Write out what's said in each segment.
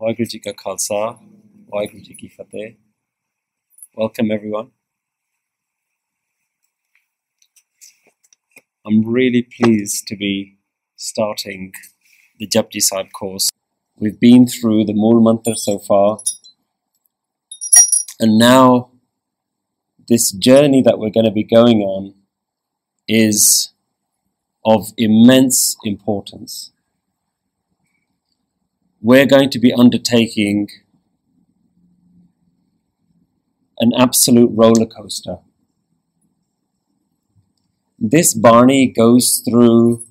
ਵਾਹਿਗੁਰੂ ਜੀ ਕਾ ਖਾਲਸਾ ਵਾਹਿਗੁਰੂ ਜੀ ਕੀ ਫਤਿਹ welcome everyone I'm really pleased to be starting the Japji Sahib course. We've been through the Mool Mantra so far, and now this journey that we're going to be going on is of immense importance. We're going to be undertaking an absolute roller coaster. This Bani goes through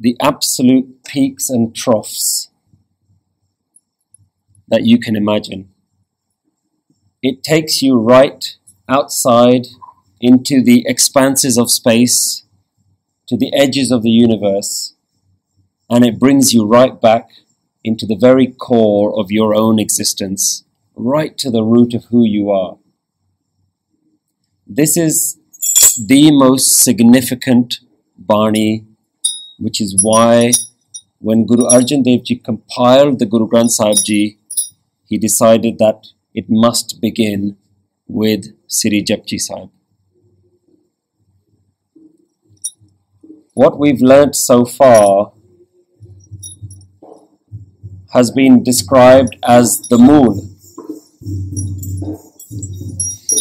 the absolute peaks and troughs that you can imagine. It takes you right outside into the expanses of space, to the edges of the universe, and it brings you right back into the very core of your own existence, right to the root of who you are. This is the most significant Bani, which is why when Guru Arjan Dev Ji compiled the Guru Granth Sahib Ji, he decided that it must begin with Siri Japji Sahib. What we've learnt so far has been described as the Mool,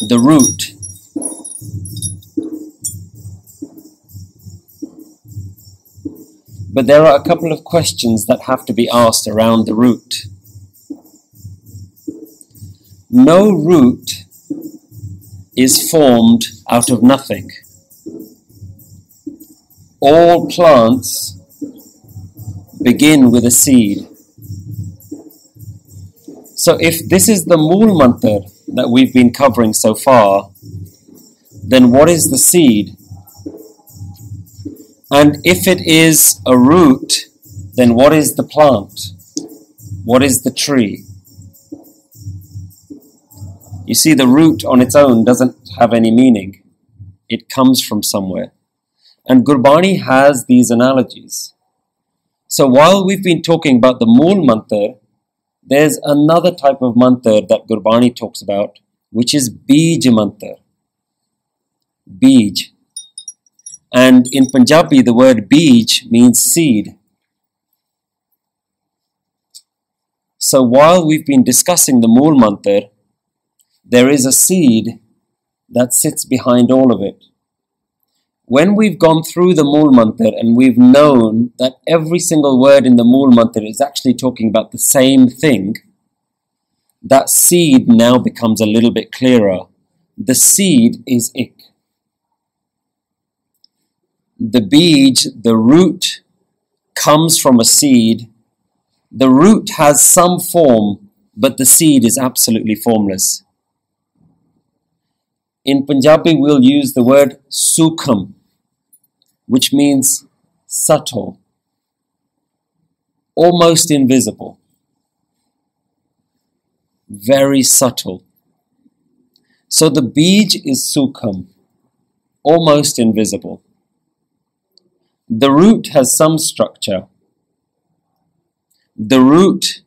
the root. But there are a couple of questions that have to be asked around the root. No root is formed out of nothing. All plants begin with a seed. So, if this is the Mool Mantra that we've been covering so far, then what is the seed? And if it is a root, then what is the plant? What is the tree? You see, the root on its own doesn't have any meaning, it comes from somewhere. And Gurbani has these analogies. So while we've been talking about the Mool Mantra, there's another type of mantra that Gurbani talks about, which is Bij Mantra. Bij. And in Punjabi, the word Bij means seed. So while we've been discussing the Mool Mantra, there is a seed that sits behind all of it. When we've gone through the Mool Mantra and we've known that every single word in the Mool Mantra is actually talking about the same thing, that seed now becomes a little bit clearer. The seed is ik. The bij, the root, comes from a seed. The root has some form, but the seed is absolutely formless. In Punjabi, we'll use the word sukham, which means subtle, almost invisible, very subtle. So the bij is sukham, almost invisible. The root has some structure. The root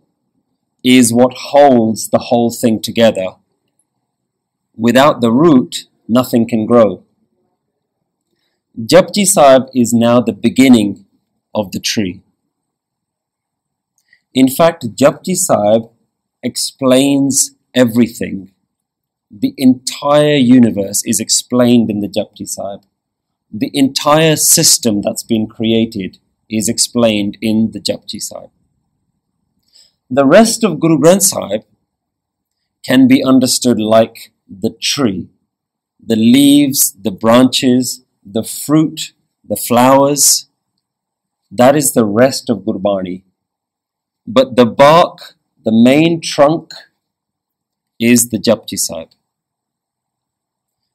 is what holds the whole thing together without the root, nothing can grow. Japji Sahib is now the beginning of the tree. In fact, Japji Sahib explains everything. The entire universe is explained in the Japji Sahib. The entire system that's been created is explained in the Japji Sahib. The rest of Guru Granth Sahib can be understood like the tree, the leaves, the branches, the fruit, the flowers. That is the rest of Gurbani. But the bark, the main trunk, is the Japji Sahib.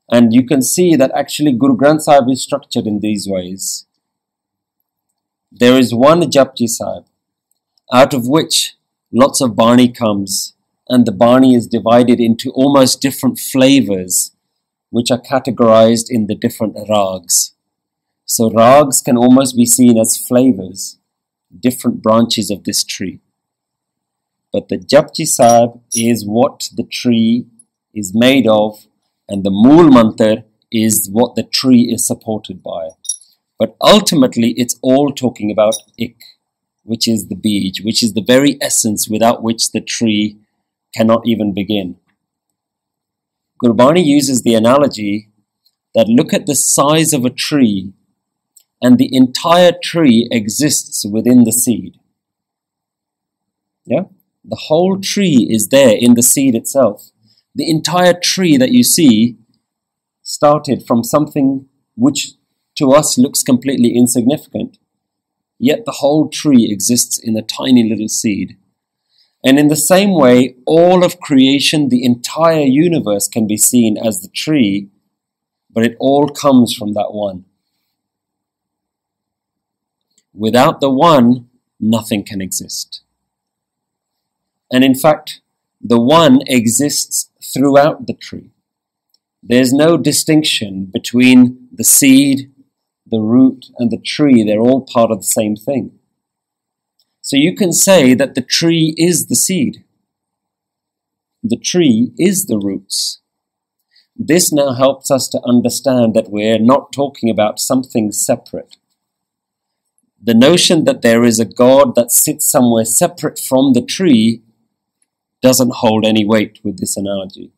And you can see that actually Guru Granth Sahib is structured in these ways. There is one Japji Sahib, out of which lots of Bani comes and the Bani is divided into almost different flavors, which are categorized in the different rags. So, rags can almost be seen as flavors, different branches of this tree. but the Japji Sahib is what the tree is made of, and the Mool Mantar is what the tree is supported by. But ultimately, it's all talking about ik, which is the beej, which is the very essence without which the tree cannot even begin. Gurbani uses the analogy that look at the size of a tree, and the entire tree exists within the seed. Yeah? The whole tree is there in the seed itself. The entire tree that you see started from something which to us looks completely insignificant. Yet the whole tree exists in a tiny little seed. And in the same way, all of creation, the entire universe can be seen as the tree, but it all comes from that one. Without the one, nothing can exist. And in fact, the one exists throughout the tree. There's no distinction between the seed, the root, and the tree. They're all part of the same thing. So you can say that the tree is the seed. The tree is the roots. This now helps us to understand that we're not talking about something separate. The notion that there is a God that sits somewhere separate from the tree doesn't hold any weight with this analogy.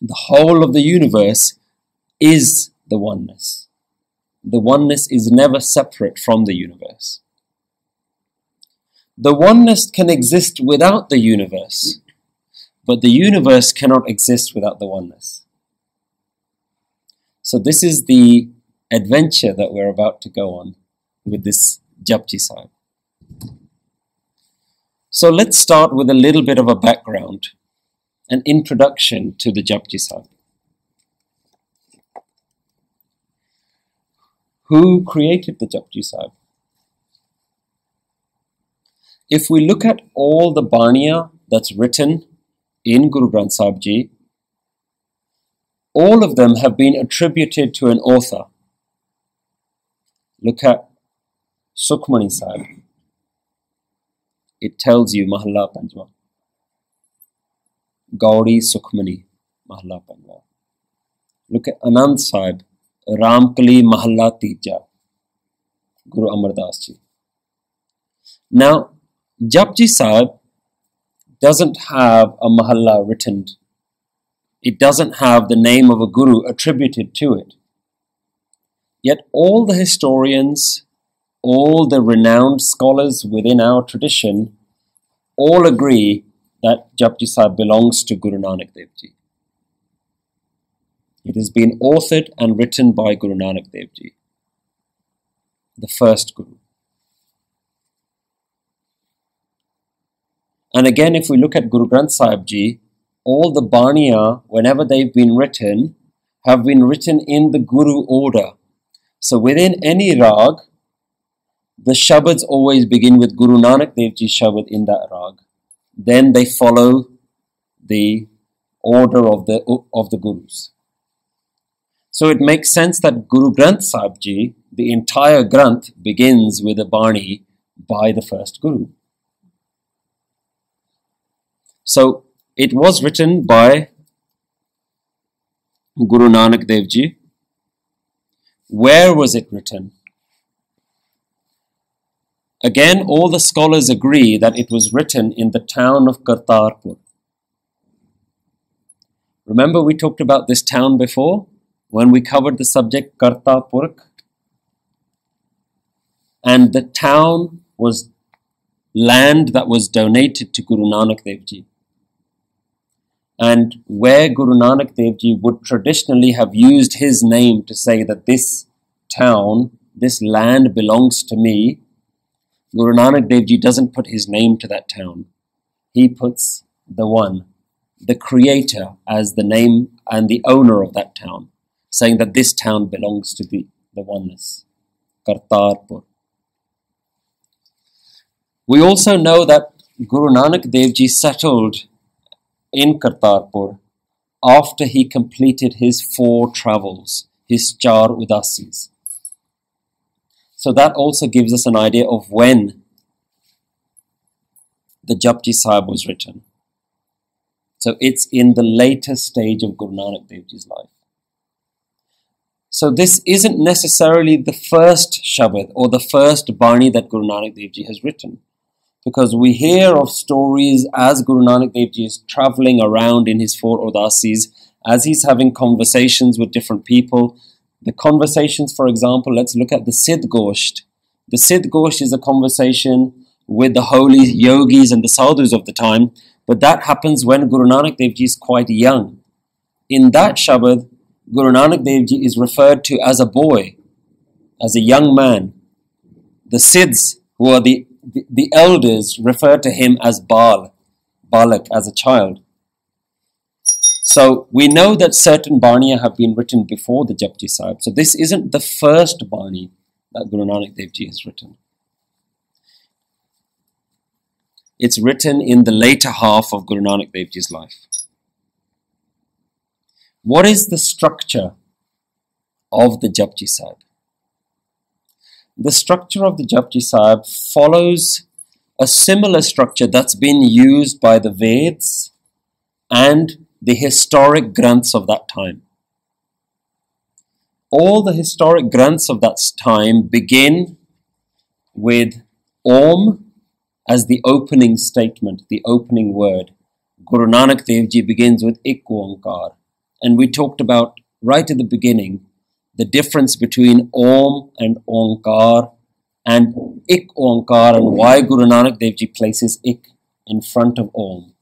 The whole of the universe is the oneness. The oneness is never separate from the universe. The oneness can exist without the universe, but the universe cannot exist without the oneness. So, this is the adventure that we're about to go on with this Japji Sahib. So let's start with a little bit of a background, an introduction to the Japji Sahib. Who created the Japji Sahib? If we look at all the Baniya that's written in Guru Granth Sahib Ji, all of them have been attributed to an author. Look at Sukhmani Sahib it tells you Mahalla Panjwa. Gaudi Sukhmani, Mahalla Panjwa. Look at Anand Sahib, Ramkali Mahalla Tija, Guru Amar Das Ji. Now, Japji Sahib doesn't have a Mahalla written. It doesn't have the name of a Guru attributed to it. Yet all the historians all the renowned scholars within our tradition all agree that Japji Sahib belongs to Guru Nanak Dev Ji. It has been authored and written by Guru Nanak Dev Ji, the first Guru. And again, if we look at Guru Granth Sahib Ji, all the Baniya, whenever they've been written, have been written in the Guru order. So within any rag, the Shabads always begin with Guru Nanak Dev Ji Shabad in that rag. Then they follow the order of the of the Gurus. So it makes sense that Guru Granth Sahib Ji, the entire Granth, begins with a Bani by the first Guru. So it was written by Guru Nanak Dev Ji. Where was it written? Again, all the scholars agree that it was written in the town of Kartarpur. Remember, we talked about this town before when we covered the subject Kartarpur? And the town was land that was donated to Guru Nanak Dev Ji. And where Guru Nanak Dev Ji would traditionally have used his name to say that this town, this land belongs to me, Guru Nanak Dev Ji doesn't put his name to that town. He puts the one, the creator, as the name and the owner of that town, saying that this town belongs to the, the oneness. Kartarpur. We also know that Guru Nanak Dev Ji settled in Kartarpur after he completed his four travels, his char udasis. So that also gives us an idea of when the Japji Sahib was written. So it's in the later stage of Guru Nanak Dev Ji's life. So this isn't necessarily the first Shabad or the first Bani that Guru Nanak Dev Ji has written. Because we hear of stories as Guru Nanak Dev Ji is traveling around in his four udasis, as he's having conversations with different people. The conversations, for example, let's look at the Siddh Gosht. The Siddh Gosht is a conversation with the holy yogis and the sadhus of the time, but that happens when Guru Nanak Dev Ji is quite young. In that Shabad, Guru Nanak Dev Ji is referred to as a boy, as a young man. The Siddhs, who are the, the, the elders, refer to him as Bal, Balak, as a child. So we know that certain Baniya have been written before the Japji Sahib. So this isn't the first Bani that Guru Nanak Dev Ji has written. It's written in the later half of Guru Nanak Dev Ji's life. What is the structure of the Japji Sahib? The structure of the Japji Sahib follows a similar structure that's been used by the Veds and the historic granths of that time. All the historic granths of that time begin with Om as the opening statement, the opening word. Guru Nanak Dev Ji begins with Ik Onkar. And we talked about right at the beginning the difference between Om and Onkar and Ik Onkar and why Guru Nanak Dev Ji places Ik in front of Om.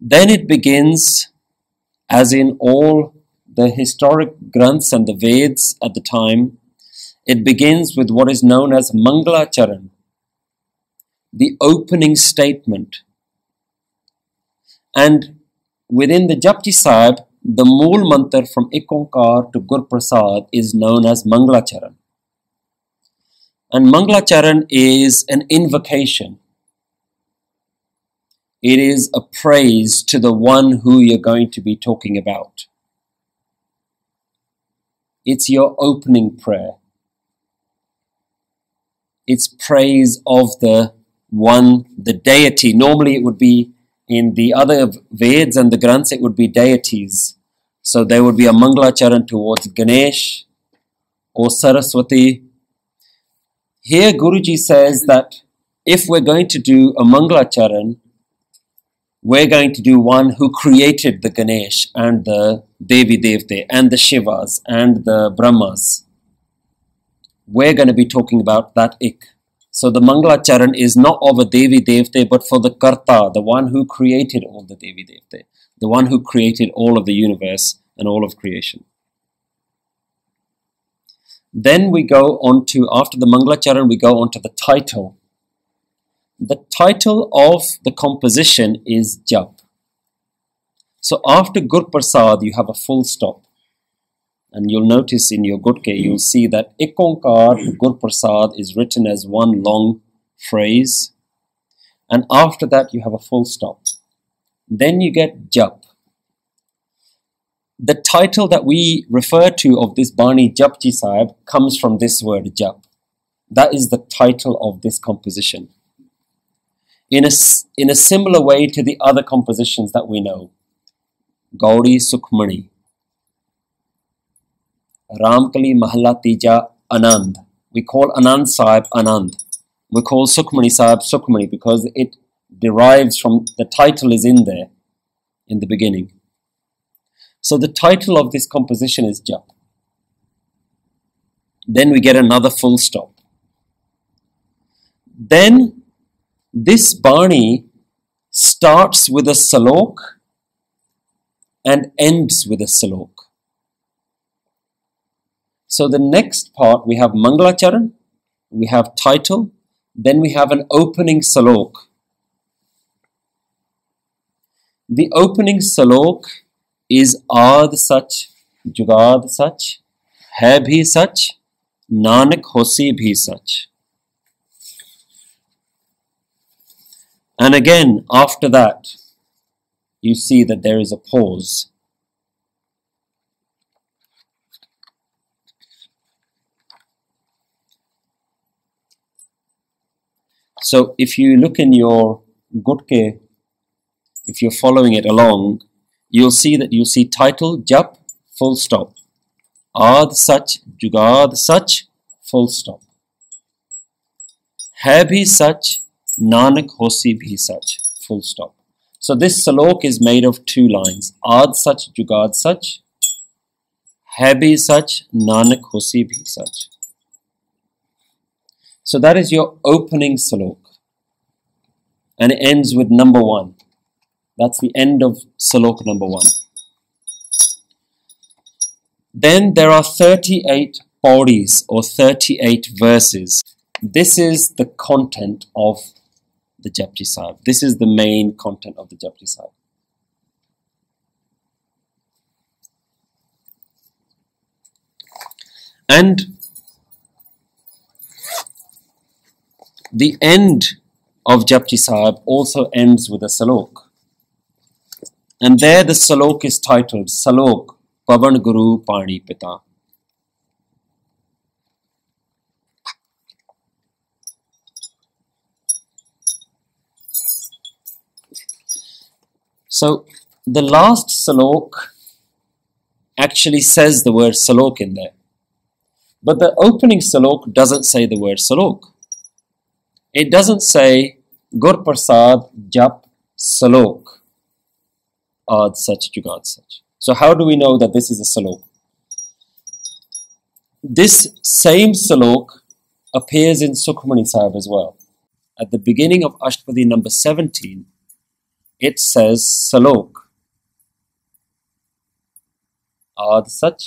Then it begins, as in all the historic granths and the Veds at the time, it begins with what is known as Mangala Charan, the opening statement. And Within the Japji Sahib, the Mool Mantar from Ikonkar to Gur Prasad is known as Manglacharan. And Manglacharan is an invocation. It is a praise to the one who you're going to be talking about. It's your opening prayer. It's praise of the one, the deity. Normally it would be in the other Veds and the Granths, it would be deities. So there would be a Mangala Charan towards Ganesh or Saraswati. Here Guruji says that if we're going to do a Mangala Charan, we're going to do one who created the Ganesh and the Devi Devte and the Shivas and the Brahmas. We're going to be talking about that ik. So the Mangala Charan is not of a Devi Devte, but for the Karta, the one who created all the Devi Devte, the one who created all of the universe and all of creation. Then we go on to, after the Mangala Charan, we go on to the title. The title of the composition is Jap. So after Gur Prasad, you have a full stop. And you'll notice in your Gutke, you'll see that Ikonkar Gur Prasad is written as one long phrase. And after that, you have a full stop. Then you get Jap. The title that we refer to of this Bani Japji Sahib comes from this word Jap. That is the title of this composition. In a, in a similar way to the other compositions that we know, Gauri Sukhmani, Ramkali Mahalla Tija Anand. We call Anand Sahib Anand. We call Sukhmani Sahib Sukhmani because it derives from the title is in there in the beginning. So the title of this composition is Jap. Then we get another full stop. Then this Bani starts with a salok and ends with a salok. So the next part we have Mangalacharan, we have title, then we have an opening salok. The opening salok is Aad Sach, Jugad Sach, Hai Bhi Sach, Nanak Hosi Bhi Sach. And again, after that, you see that there is a pause. So if you look in your Gutke, if you're following it along, you'll see that you see title, Jap, full stop. Ad Sach, Jugad Sach, full stop. Hai bhi Sach, Nanak hosi bhi Sach, full stop. So this salok is made of two lines, Ad Sach, Jugad Sach, Hai bhi Sach, Nanak hosi bhi Sach so that is your opening salok and it ends with number 1 that's the end of salok number 1 then there are 38 pauris or 38 verses this is the content of the Japji Sahib. This is the main content of the Japji Sahib. And the end of Japji Sahib also ends with a salok. And there the salok is titled Salok Pavan Guru Pani Pita. So the last salok actually says the word salok in there. But the opening salok doesn't say the word salok. It doesn't say Gur Prasad Jap Salok Ad Sach Jugad Sach. So how do we know that this is a salok? This same salok appears in Sukhmani Sahib as well. At the beginning of Ashtapadi number 17, it says Salok. Ad Sach,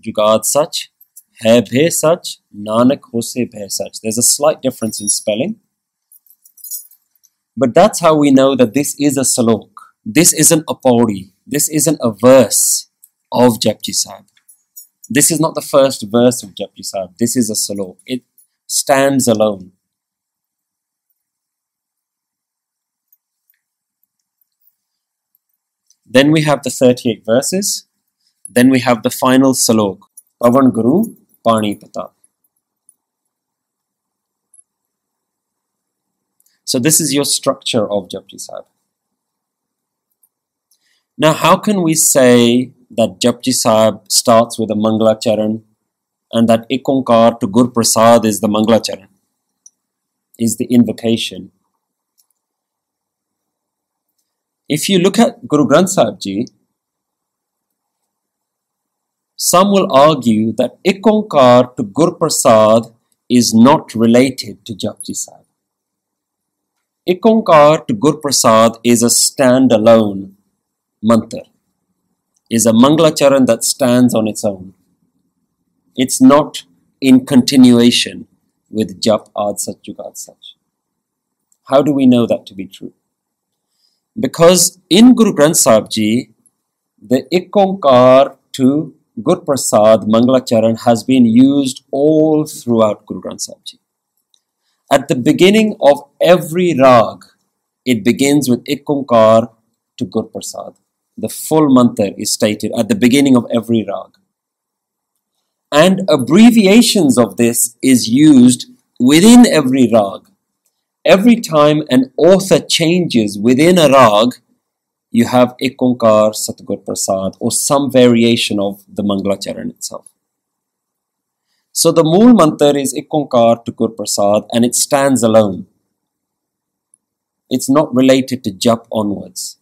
Jugad Sach, Hai Bhe Sach, Nanak Hose Bhe Sach. There's a slight difference in spelling. But that's how we know that this is a Salok. This isn't a pauri. This isn't a verse of Japji Sahib. This is not the first verse of Japji Sahib. This is a Salok. It stands alone. Then we have the 38 verses. Then we have the final salok. Pavan Guru Pani Pata. So this is your structure of Japji Sahib. Now, how can we say that Japji Sahib starts with a Mangala Charan and that Ikonkar to Gur Prasad is the Mangala Charan, is the invocation? If you look at Guru Granth Sahib Ji, some will argue that Ikonkar to Gur Prasad is not related to Japji Sahib. Ikonkar to Gur Prasad is a standalone mantra, is a Mangalacharan that stands on its own. It's not in continuation with Jap Ad Sach Jugad Sach. How do we know that to be true? Because in Guru Granth Sahib Ji, the Ikonkar to Gur Prasad Mangalacharan has been used all throughout Guru Granth Sahib Ji. At the beginning of every rag, it begins with Ikonkar to Gur Prasad. The full mantra is stated at the beginning of every rag. And abbreviations of this is used within every rag every time an author changes within a rag, you have Ekonkar Satgur Prasad or some variation of the Mangalacharan itself. So the Mool Mantar is Ekonkar to Gur Prasad and it stands alone. It's not related to Jap onwards.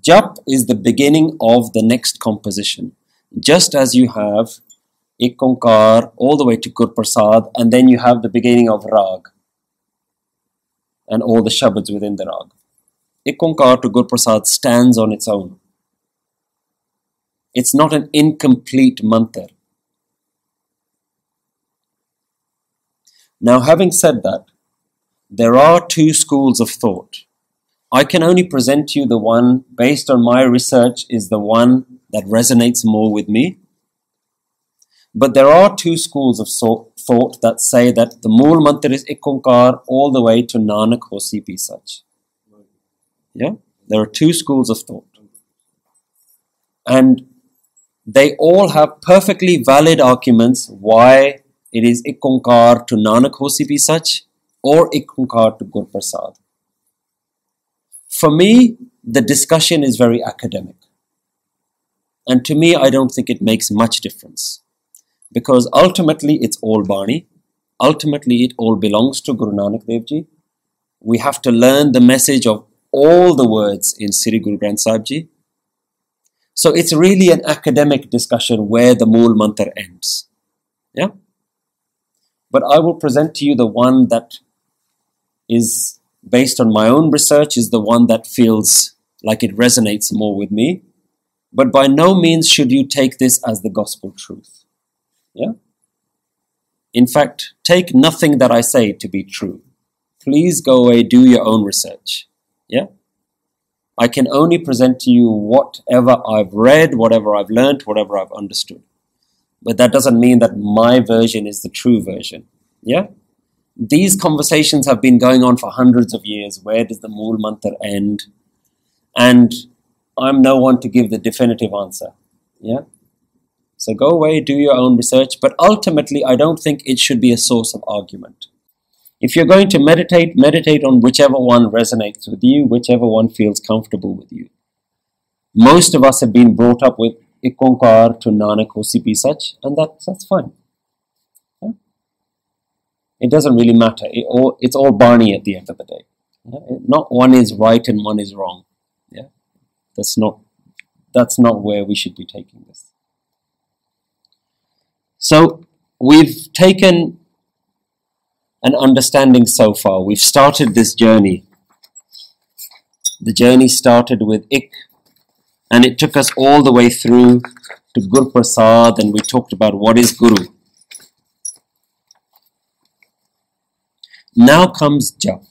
Jap is the beginning of the next composition. Just as you have Ekonkar all the way to Gur Prasad and then you have the beginning of Rag and all the shabads within the rag. Ikonkar to Gurprasad stands on its own. It's not an incomplete mantra. Now, having said that, there are two schools of thought. I can only present you the one based on my research is the one that resonates more with me. But there are two schools of thought that say that the Mool Mantra is Ikonkar all the way to Nanak Hosi Pi Sach. Yeah? There are two schools of thought. And they all have perfectly valid arguments why it is Ikonkar to Nanak Hosi Sach or Ikonkar to Gurprasad. For me, the discussion is very academic. And to me, I don't think it makes much difference. Because ultimately, it's all Bani. Ultimately, it all belongs to Guru Nanak Dev Ji. We have to learn the message of all the words in Sri Guru Granth Sahib Ji. So it's really an academic discussion where the Mool Mantra ends. Yeah? But I will present to you the one that is based on my own research, is the one that feels like it resonates more with me. But by no means should you take this as the gospel truth. Yeah? In fact, take nothing that I say to be true. Please go away, do your own research. Yeah? I can only present to you whatever I've read, whatever I've learned, whatever I've understood. But that doesn't mean that my version is the true version. Yeah? These conversations have been going on for hundreds of years. Where does the Mool Mantra end? And I'm no one to give the definitive answer. Yeah? So go away, do your own research, but ultimately, I don't think it should be a source of argument. If you're going to meditate, meditate on whichever one resonates with you, whichever one feels comfortable with you. Most of us have been brought up with Ikonkar to Nanak Hosi Sach, and that's, that's fine. Yeah? It doesn't really matter. It all, it's all Bani at the end of the day. Yeah? Not one is right and one is wrong. Yeah? That's not that's not where we should be taking this. So we've taken an understanding so far. We've started this journey. The journey started with Ik, and it took us all the way through to Guru Prasad, and we talked about what is Guru. Now comes Jap.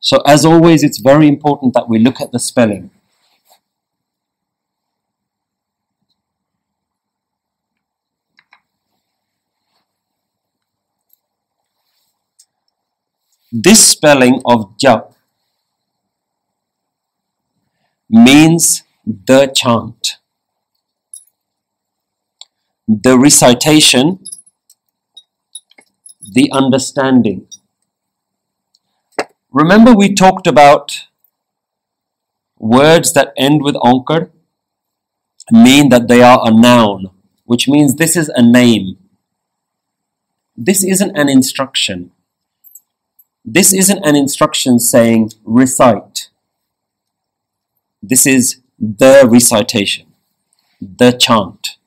So, as always, it's very important that we look at the spelling. This spelling of jap means the chant, the recitation, the understanding. Remember, we talked about words that end with onkar mean that they are a noun, which means this is a name. This isn't an instruction. This isn't an instruction saying recite. This is the recitation, the chant.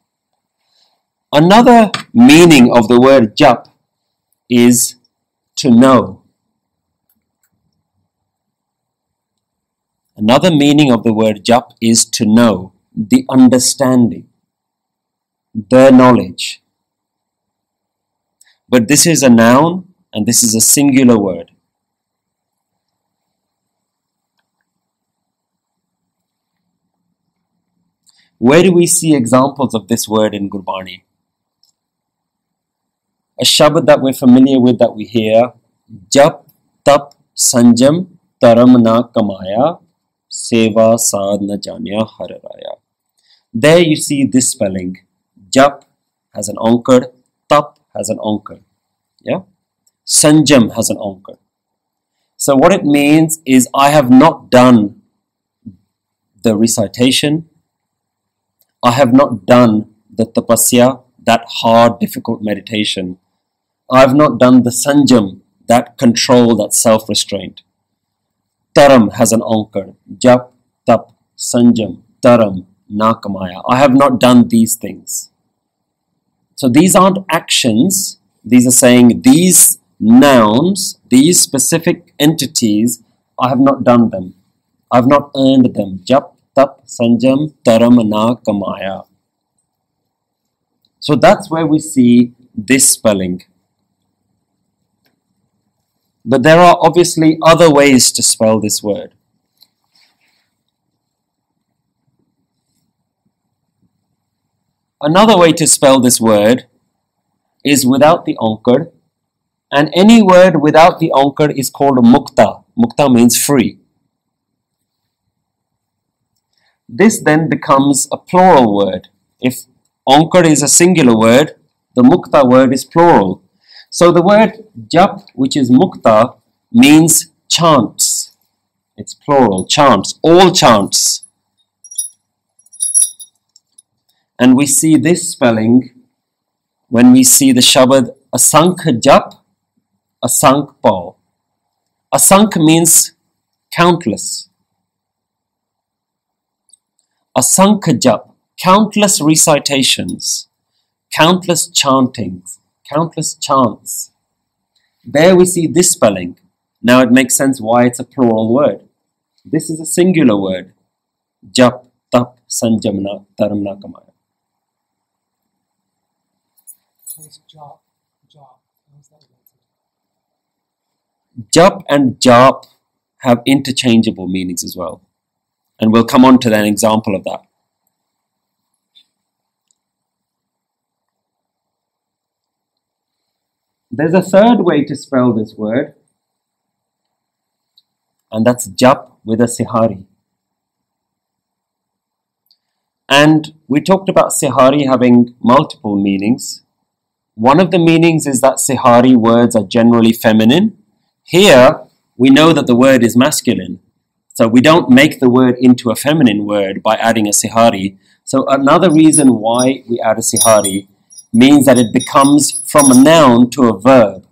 Another meaning of the word jap is to know. Another meaning of the word jap is to know, the understanding, the knowledge. But this is a noun and this is a singular word. Where do we see examples of this word in Gurbani? A shabad that we're familiar with that we hear, Jap Tap Sanjam Taram Na Kamaya Seva Sad Na Janya Hararaya. There you see this spelling. Jap has an onkar, Tap has an onkar. Yeah? Sanjam has an onkar. So what it means is I have not done the recitation, I have not done the tapasya, that hard, difficult meditation. I have not done the sanjam, that control, that self restraint. Taram has an onkar. Jap, tap, sanjam, taram, nakamaya. I have not done these things. So these aren't actions, these are saying these nouns, these specific entities, I have not done them. I have not earned them. Jap, tap, sanjam, taram, na, kamaya. So that's where we see this spelling. But there are obviously other ways to spell this word. Another way to spell this word is without the onkar, and any word without the onkar is called mukta. Mukta means free. This then becomes a plural word. If onkar is a singular word, The mukta word is plural. So the word jap, which is mukta, means chants. It's plural, chants, all chants. And we see this spelling when we see the Shabad Asank Jap, Asank Paul. Asank means countless. Asank Jap, countless recitations, countless chantings, countless chants. There we see this spelling. Now it makes sense why it's a plural word. This is a singular word. Jap, tap, sanjamna, taramna kamaya. Jap and jap have interchangeable meanings as well. And we'll come on to an example of that. There's a third way to spell this word, and that's jap with a sihari. And we talked about sihari having multiple meanings. One of the meanings is that sihari words are generally feminine. Here, we know that the word is masculine. So we don't make the word into a feminine word by adding a sihari. So another reason why we add a sihari means that it becomes from a noun to a verb.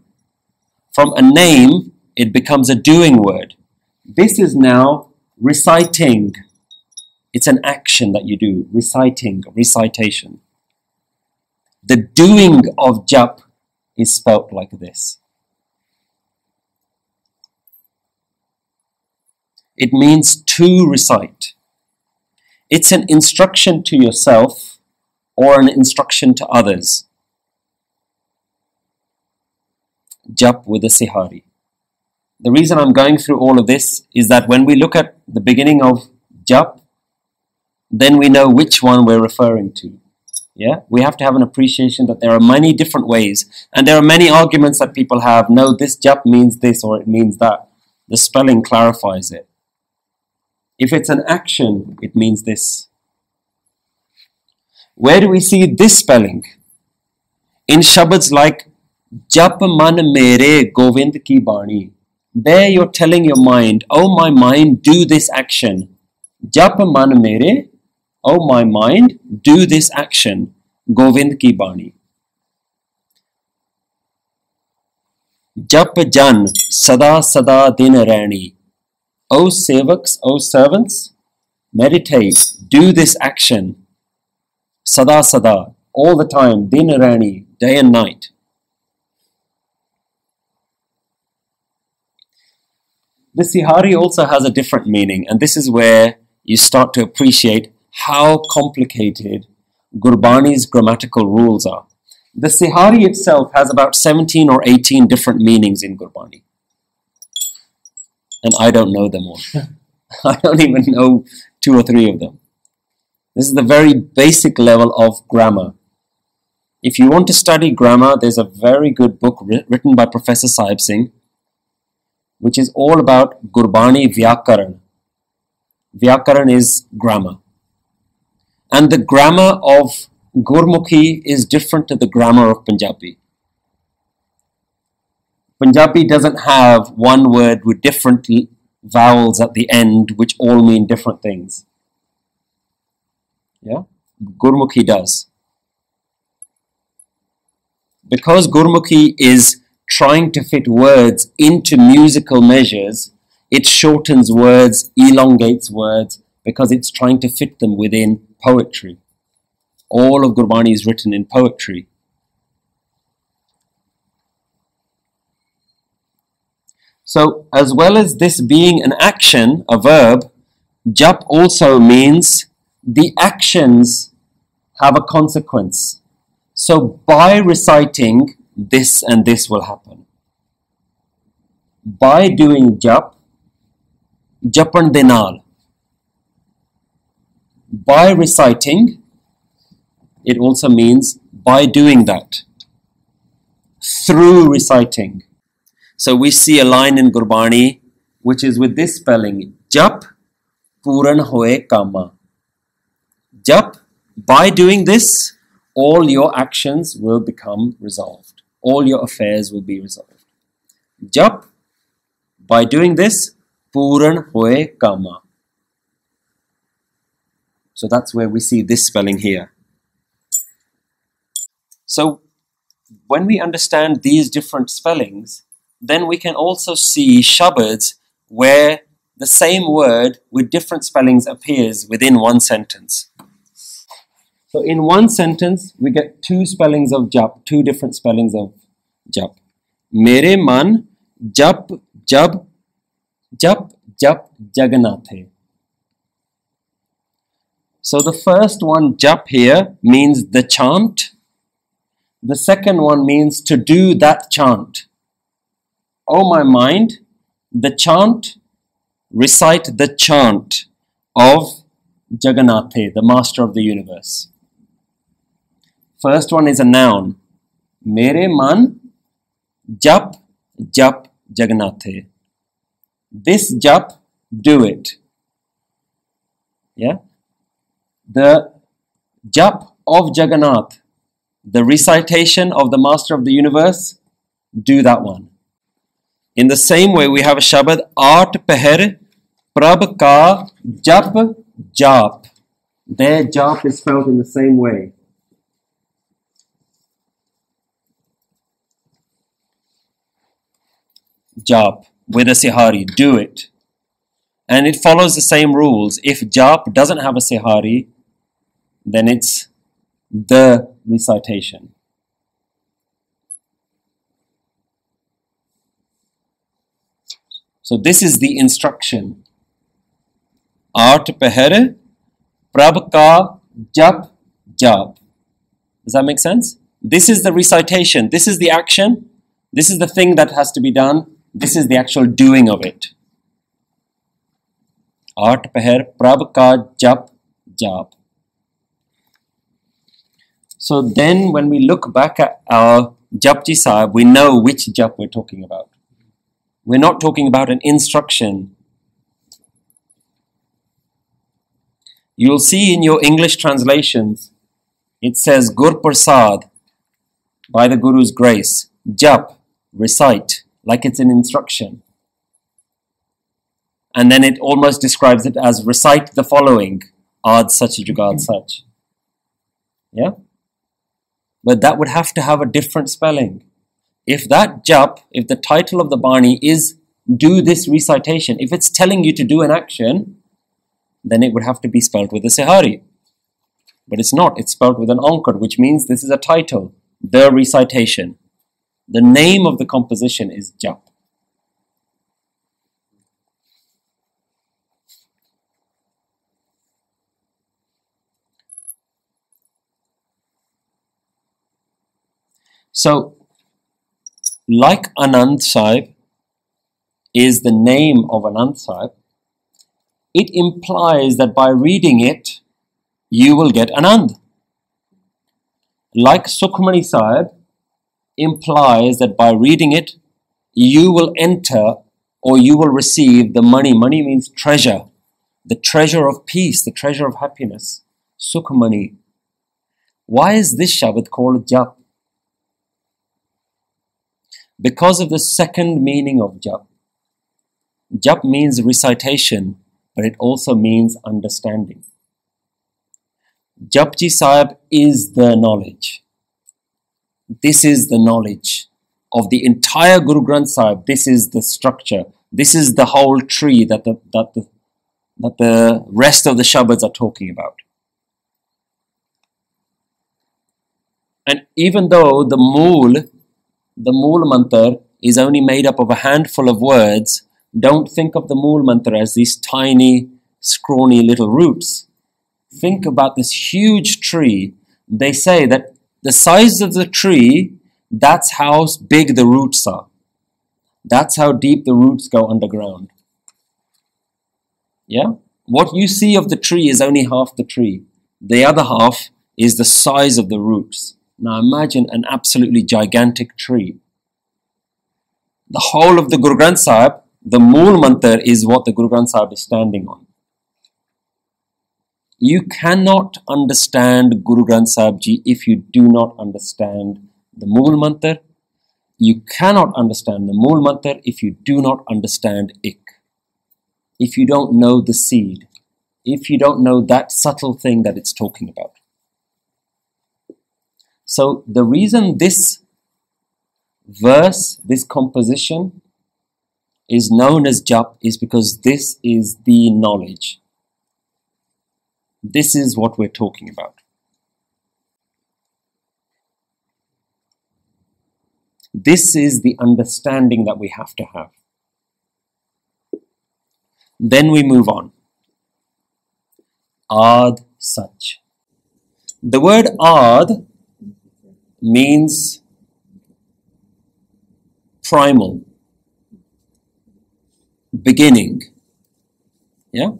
From a name, it becomes a doing word. This is now reciting. It's an action that you do, reciting, recitation. The doing of jap is spelt like this. It means to recite. It's an instruction to yourself or an instruction to others. Jap with a sihari. The reason I'm going through all of this is that when we look at the beginning of jap, then we know which one we're referring to. Yeah, we have to have an appreciation that there are many different ways, and there are many arguments that people have. No, this jap means this or it means that. The spelling clarifies it. If it's an action, it means this. Where do we see this spelling? In Shabads like Jap man mere Govind ki bani. There you're telling your mind, oh my mind, do this action. Jap man mere, oh my mind, do this action. Govind ki bani. Jap jan sada sada din rani. O sevaks, O servants, meditate, do this action Sada Sada, all the time, Din Rani, day and night. The Sihari also has a different meaning, and this is where you start to appreciate how complicated Gurbani's grammatical rules are. The Sihari itself has about 17 or 18 different meanings in Gurbani. And I don't know them all. I don't even know two or three of them. This is the very basic level of grammar. If you want to study grammar, there's a very good book written by Professor Sahib Singh, which is all about Gurbani Vyakaran. Vyakaran is grammar. And the grammar of Gurmukhi is different to the grammar of Punjabi. Punjabi doesn't have one word with different vowels at the end, which all mean different things. Yeah, Gurmukhi does. Because Gurmukhi is trying to fit words into musical measures, it shortens words, elongates words, because it's trying to fit them within poetry. All of Gurbani is written in poetry. So, as well as this being an action, a verb, jap also means the actions have a consequence. So by reciting, this and this will happen. By doing jap, japan denal. By reciting, it also means by doing that. Through reciting. So we see a line in Gurbani which is with this spelling, Jap Puran Hoye Kama. Jap, by doing this, all your actions will become resolved. All your affairs will be resolved. Jap, by doing this, Puran hoye kama. So that's where we see this spelling here. So when we understand these different spellings, then we can also see shabads where the same word with different spellings appears within one sentence. So in one sentence, we get two spellings of jap, two different spellings of jap. Mere man jap jab jap jap jaganathe. So the first one, jap here, means the chant. The second one means to do that chant. O my mind, the chant, recite the chant of Jagannathe, the master of the universe. First one is a noun. Mere man, jap, jap, Jagannathe. This jap, do it. Yeah? The jap of Jagannath, the recitation of the master of the universe, do that one. In the same way, we have a Shabad, Art Peher Prab Ka Jap Jap. Their jap is spelled in the same way. Jap with a sihari, do it. And it follows the same rules. If jap doesn't have a sihari, then it's the recitation. So this is the instruction. Art pehere prab ka jap jap. Does that make sense? This is the recitation. This is the action. This is the thing that has to be done. This is the actual doing of it. Peher prab ka jap jap. So then when we look back at our Japji Sahib, we know which jap we're talking about. We're not talking about an instruction. You'll see in your English translations, it says Gur Prasad, by the Guru's grace, jap, recite, like it's an instruction. And then it almost describes it as recite the following, ad sach jugad sach. Yeah? But that would have to have a different spelling. If that jap, if the title of the Bani is do this recitation, if it's telling you to do an action, then it would have to be spelled with a sihari. But it's not, it's spelled with an ankar, which means this is a title, the recitation. The name of the composition is jap. So, like Anand Sahib is the name of Anand Sahib, it implies that by reading it, you will get Anand. Like Sukhmani Sahib implies that by reading it, you will enter or you will receive the mani. Mani means treasure, the treasure of peace, the treasure of happiness. Sukhmani. Why is this Shabad called Jap? Because of the second meaning of Jap. Jap means recitation, but it also means understanding. Japji Sahib is the knowledge. This is the knowledge of the entire Guru Granth Sahib. This is the structure. This is the whole tree that the, that the, that the rest of the Shabads are talking about. And even though the Mool, the Mool Mantar, is only made up of a handful of words, don't think of the Mool Mantra as these tiny, scrawny little roots. Think about this huge tree. They say that the size of the tree, that's how big the roots are. That's how deep the roots go underground. Yeah? What you see of the tree is only half the tree. The other half is the size of the roots. Now imagine an absolutely gigantic tree. The whole of the Guru Granth Sahib the Mool Mantar is what the Guru Granth Sahib is standing on. You cannot understand Guru Granth Sahib Ji if you do not understand the Mool Mantar. You cannot understand the Mool Mantar if you do not understand Ik. If you don't know the seed. If you don't know that subtle thing that it's talking about. So the reason this verse, this composition, is known as Jap is because this is the knowledge. This is what we're talking about. This is the understanding that we have to have. Then we move on. Ad Sach. The word Ad means primal, beginning. Yeah?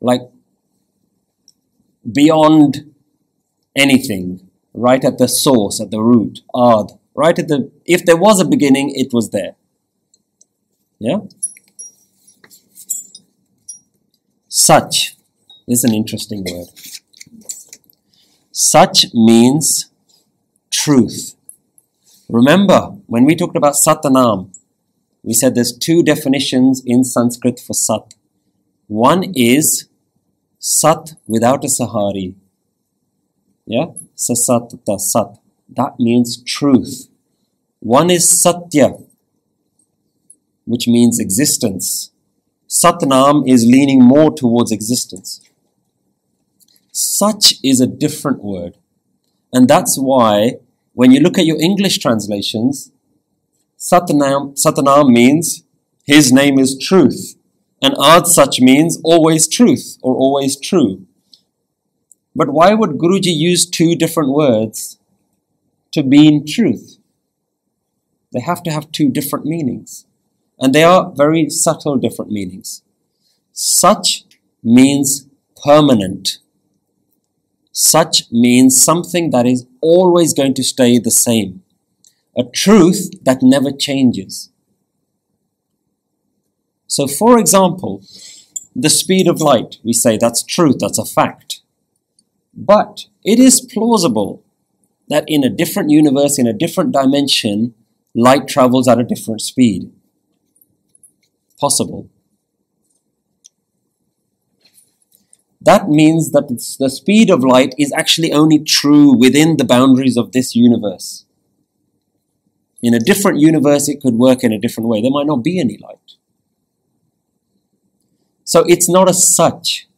Like beyond anything, right at the source, at the root, ad, right at the, if there was a beginning, it was there. Yeah? Sach is an interesting word. Sach means truth. Remember, when we talked about Satnam, we said there's two definitions in Sanskrit for Sat. One is Sat without a Sihari. Yeah? Sasatata Sat. That means truth. One is Satya, which means existence. Satnam is leaning more towards existence. Sach is a different word. And that's why when you look at your English translations, Satnam, Satnam means his name is truth. And Ad Sach means always truth or always true. But why would Guruji use two different words to mean truth? They have to have two different meanings. And they are very subtle different meanings. Sach means permanent. Sach means something that is always going to stay the same. A truth that never changes. So, for example, the speed of light, we say that's truth, that's a fact. But it is plausible that in a different universe, in a different dimension, light travels at a different speed. Possible. That means that the speed of light is actually only true within the boundaries of this universe. In a different universe, it could work in a different way. There might not be any light. So it's not as such.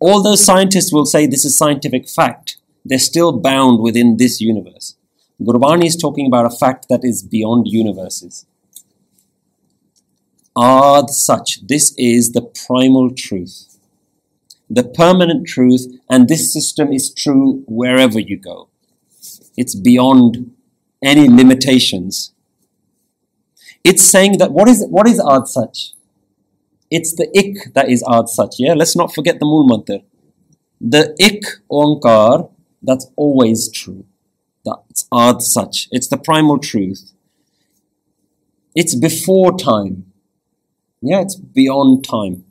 Although scientists will say this is scientific fact, they're still bound within this universe. Gurbani is talking about a fact that is beyond universes. Ad sach, this is the primal truth, the permanent truth, and this system is true wherever you go. It's beyond any limitations. It's saying that what is what is Ad sach? It's the ik that is Ad sach. Yeah, let's not forget the Mool Mantar. The ik Onkar, that's always true. That's Ad sach. It's the primal truth. It's before time. Yeah, it's beyond time.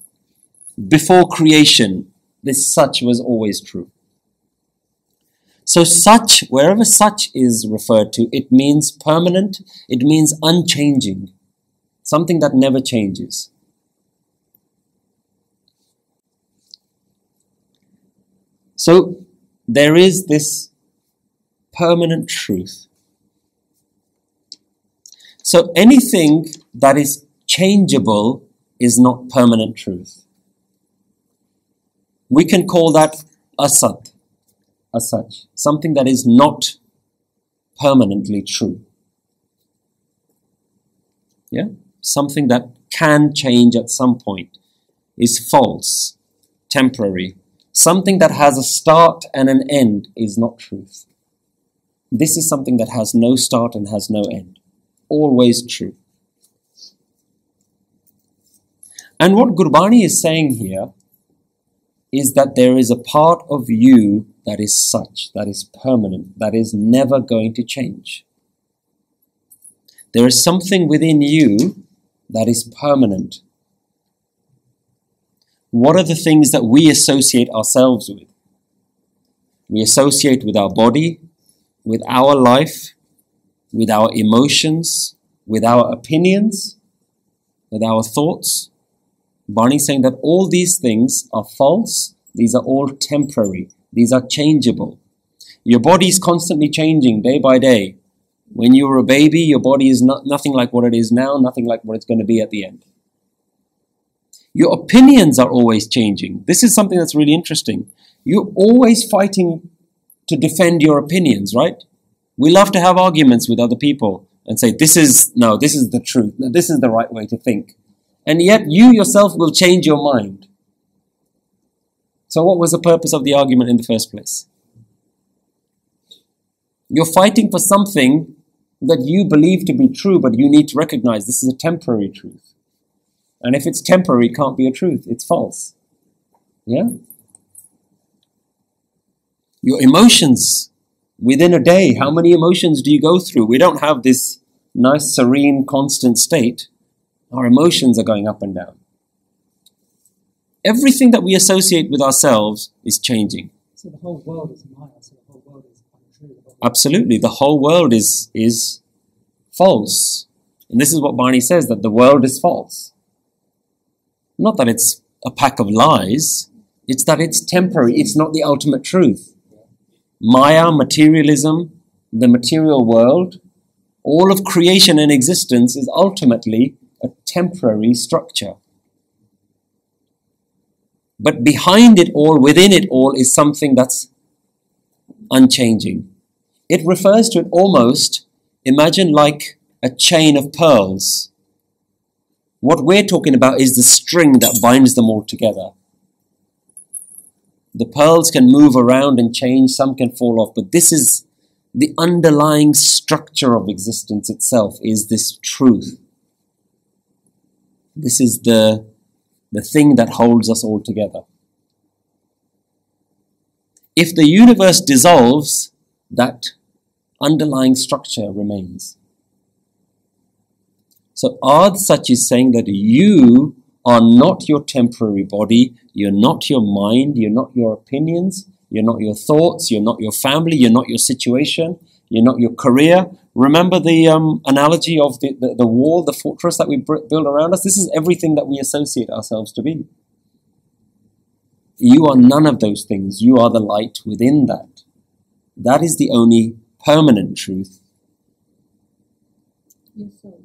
Before creation, this sach was always true. So, sach, wherever sach is referred to, it means permanent, it means unchanging, something that never changes. So, there is this permanent truth. So, anything that is changeable is not permanent truth. We can call that asat, as such, something that is not permanently true. Yeah? Something that can change at some point is false, temporary. Something that has a start and an end is not truth. This is something that has no start and has no end. Always true. And what Gurbani is saying here is that there is a part of you that is sach, that is permanent, that is never going to change. There is something within you that is permanent. what are the things that we associate ourselves with? We associate with our body, with our life, with our emotions, with our opinions, with our thoughts. Bani's saying that all these things are false, these are all temporary, these are changeable. Your body is constantly changing day by day. When you were a baby, your body is not, nothing like what it is now, nothing like what it's going to be at the end. Your opinions are always changing. This is something that's really interesting. You're always fighting to defend your opinions, right? We love to have arguments with other people and say, this is, no, this is the truth. No, this is the right way to think. And yet you yourself will change your mind. So what was the purpose of the argument in the first place? You're fighting for something that you believe to be true, but you need to recognize this is a temporary truth. And if it's temporary, it can't be a truth, it's false. Yeah? Your emotions within a day, how many emotions do you go through? We don't have this nice, serene, constant state. Our emotions are going up and down. Everything that we associate with ourselves is changing. So the whole world is Maya, so the whole world is untrue. The Absolutely, the whole world is is false, and this is what Bani says that the world is false. Not that it's a pack of lies; it's that it's temporary. It's not the ultimate truth. Maya, materialism, the material world, all of creation and existence is ultimately a temporary structure. But behind it all, within it all, is something that's unchanging. It refers to it almost, imagine like a chain of pearls. What we're talking about is the string that binds them all together. The pearls can move around and change, some can fall off, but this is the underlying structure of existence itself is this truth. This is the, the thing that holds us all together. If the universe dissolves, that underlying structure remains. So Ard Sach is saying that you are not your temporary body, you're not your mind, you're not your opinions, you're not your thoughts, you're not your family, you're not your situation, you're not your career. Remember the um, analogy of the, the, the, wall, the fortress that we build around us? This is everything that we associate ourselves to be. You are none of those things. You are the light within that. That is the only permanent truth. Your soul.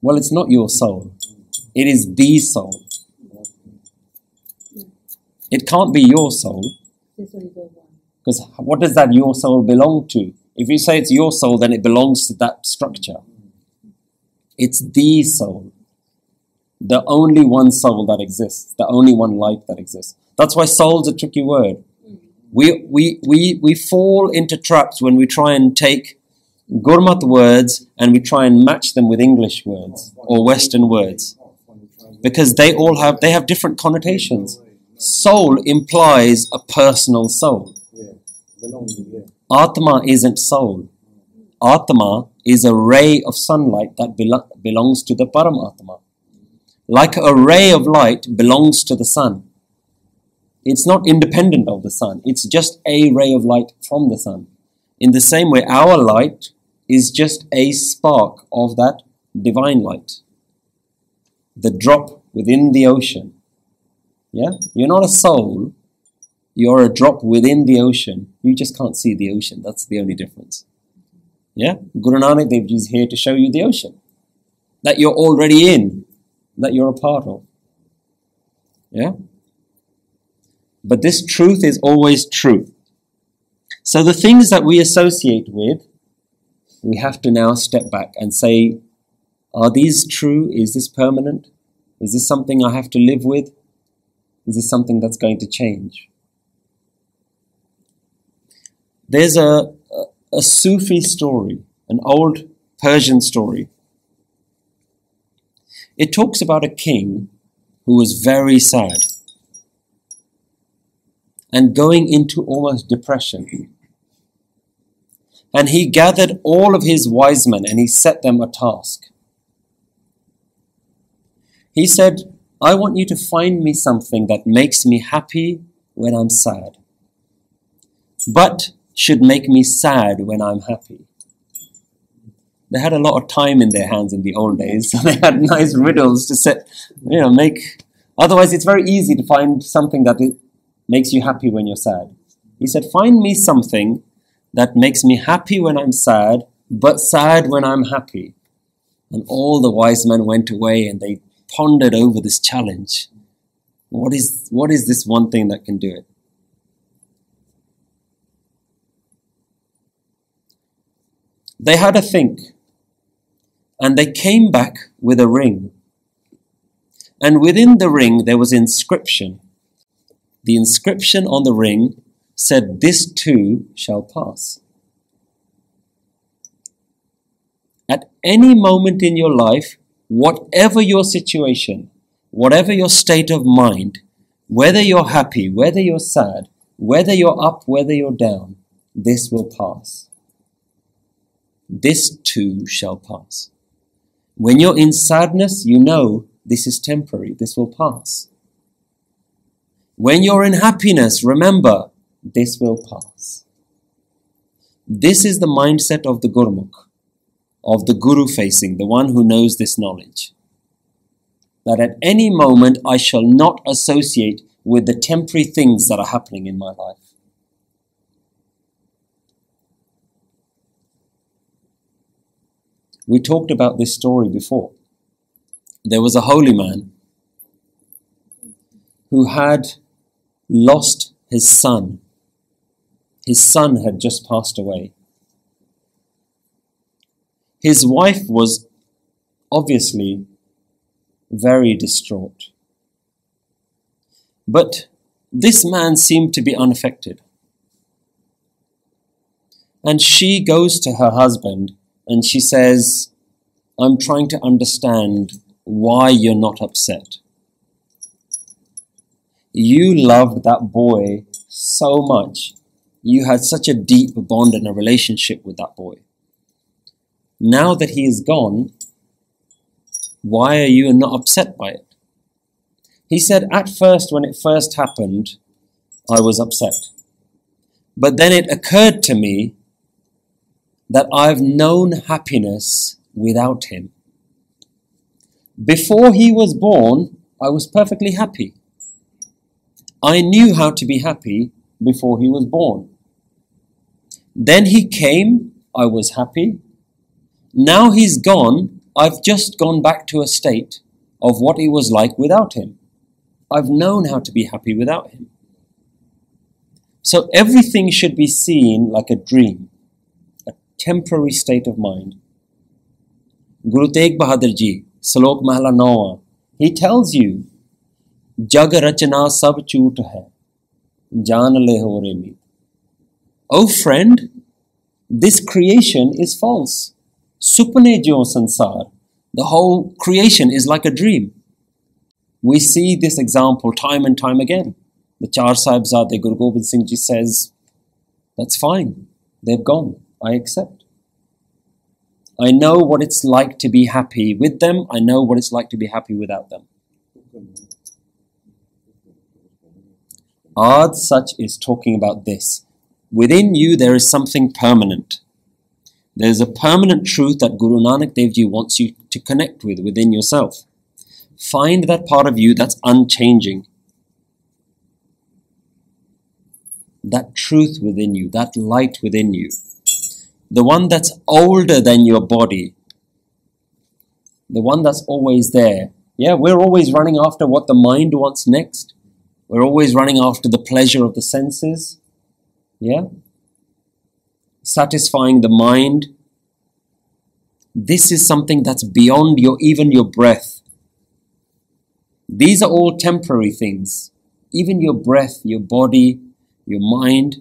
Well, it's not your soul, it is the soul. It can't be your soul That's what you go on. because what does that your soul belong to? If you say it's your soul, then it belongs to that structure. It's the soul, the only one soul that exists, the only one life that exists. That's why soul's a tricky word. We, we, we, we fall into traps when we try and take Gurmat words and we try and match them with English words or Western words because they all have they have different connotations. Soul implies a personal soul. Atma isn't soul. Atma is a ray of sunlight that belo- belongs to the Paramatma. Like a ray of light belongs to the sun. It's not independent of the sun, it's just a ray of light from the sun. In the same way, our light is just a spark of that divine light. The drop within the ocean. Yeah? You're not a soul, you're a drop within the ocean. You just can't see the ocean. That's the only difference. Yeah? Guru Nanak Dev Ji is here to show you the ocean that you're already in, that you're a part of. Yeah? But this truth is always true. So the things that we associate with, we have to now step back and say, are these true? Is this permanent? Is this something I have to live with? Is this something that's going to change? There's a, a, Sufi story, an old Persian story. It talks about a king who was very sad and going into almost depression. And he gathered all of his wise men and he set them a task. He said, I want you to find me something that makes me happy when I'm sad, but should make me sad when I'm happy. They had a lot of time in their hands in the old days, so they had nice riddles to set, you know, make. Otherwise, it's very easy to find something that makes you happy when you're sad. He said, Find me something that makes me happy when I'm sad, but sad when I'm happy. And all the wise men went away and they pondered over this challenge. What is, what is this one thing that can do it? They had a think and they came back with a ring. And within the ring there was inscription. The inscription on the ring said, This too shall pass. At any moment in your life, whatever your situation, whatever your state of mind, whether you're happy, whether you're sad, whether you're up, whether you're down, this will pass. This too shall pass. When you're in sadness, you know this is temporary, this will pass. When you're in happiness, remember this will pass. This is the mindset of the Gurmukh, of the Guru facing, the one who knows this knowledge. That at any moment I shall not associate with the temporary things that are happening in my life. We talked about this story before. There was a holy man who had lost his son. His son had just passed away. His wife was obviously very distraught. But this man seemed to be unaffected. And she goes to her husband and she says, I'm trying to understand why you're not upset. You loved that boy so much. You had such a deep bond and a relationship with that boy. Now that he is gone, why are you not upset by it? He said, At first, when it first happened, I was upset. But then it occurred to me that I've known happiness without him. Before he was born, I was perfectly happy. I knew how to be happy before he was born. Then he came, I was happy. Now he's gone, I've just gone back to a state of what it was like without him. I've known how to be happy without him. So everything should be seen like a dream temporary state of mind. Guru Tegh Bahadur Ji, Salok Mahla Nawa, he tells you, Jag rachna sab choot hai, jaan le ho re Oh friend, this creation is false. Supane jo sansar, the whole creation is like a dream. We see this example time and time again. The Char Sahibzade Guru Gobind Singh Ji says, that's fine, they've gone. I accept. I know what it's like to be happy with them. I know what it's like to be happy without them. Ard sach is talking about this. Within you, there is something permanent. There is a permanent truth that Guru Nanak Dev Ji wants you to connect with within yourself. Find that part of you that's unchanging. That truth within you, that light within you the one that's older than your body, the one that's always there. Yeah, we're always running after what the mind wants next. We're always running after the pleasure of the senses. Yeah? Satisfying the mind. This is something that's beyond your even your breath. These are all temporary things. Even your breath, your body, your mind,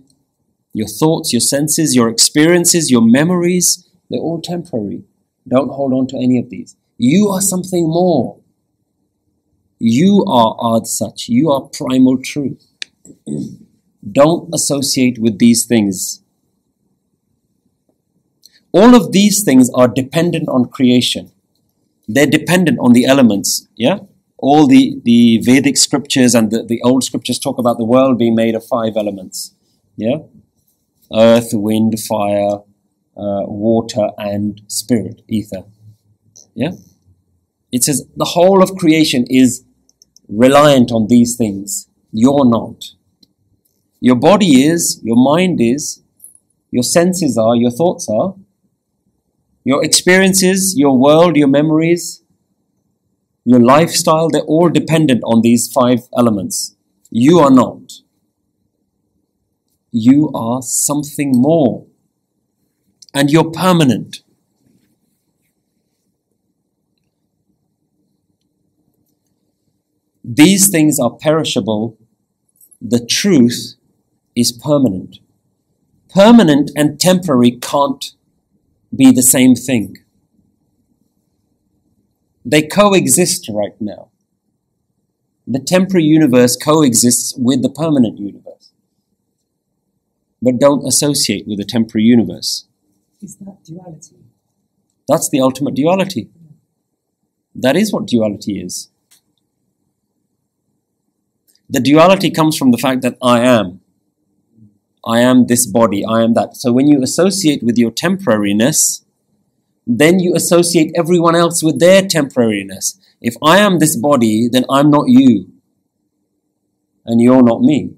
your thoughts, your senses, your experiences, your memories, they're all temporary. Don't hold on to any of these. You are something more. You are Ard Sach. You are primal truth. Don't associate with these things. All of these things are dependent on creation. They're dependent on the elements, yeah? all the, the Vedic scriptures and the, the old scriptures talk about the world being made of five elements. Yeah? Earth, wind, fire, uh, water, and spirit, ether. Yeah? It says the whole of creation is reliant on these things. You're not. Your body is, your mind is, your senses are, your thoughts are, your experiences, your world, your memories, your lifestyle, they're all dependent on these five elements. You are not. You are something more. And you're permanent. These things are perishable. The truth is permanent. Permanent and temporary can't be the same thing. They coexist right now. The temporary universe coexists with the permanent universe. But don't associate with the temporary universe. Is that duality? That's the ultimate duality. That is what duality is. The duality comes from the fact that I am. I am this body, I am that. So when you associate with your temporariness, then you associate everyone else with their temporariness. If I am this body, then I'm not you. And you're not me.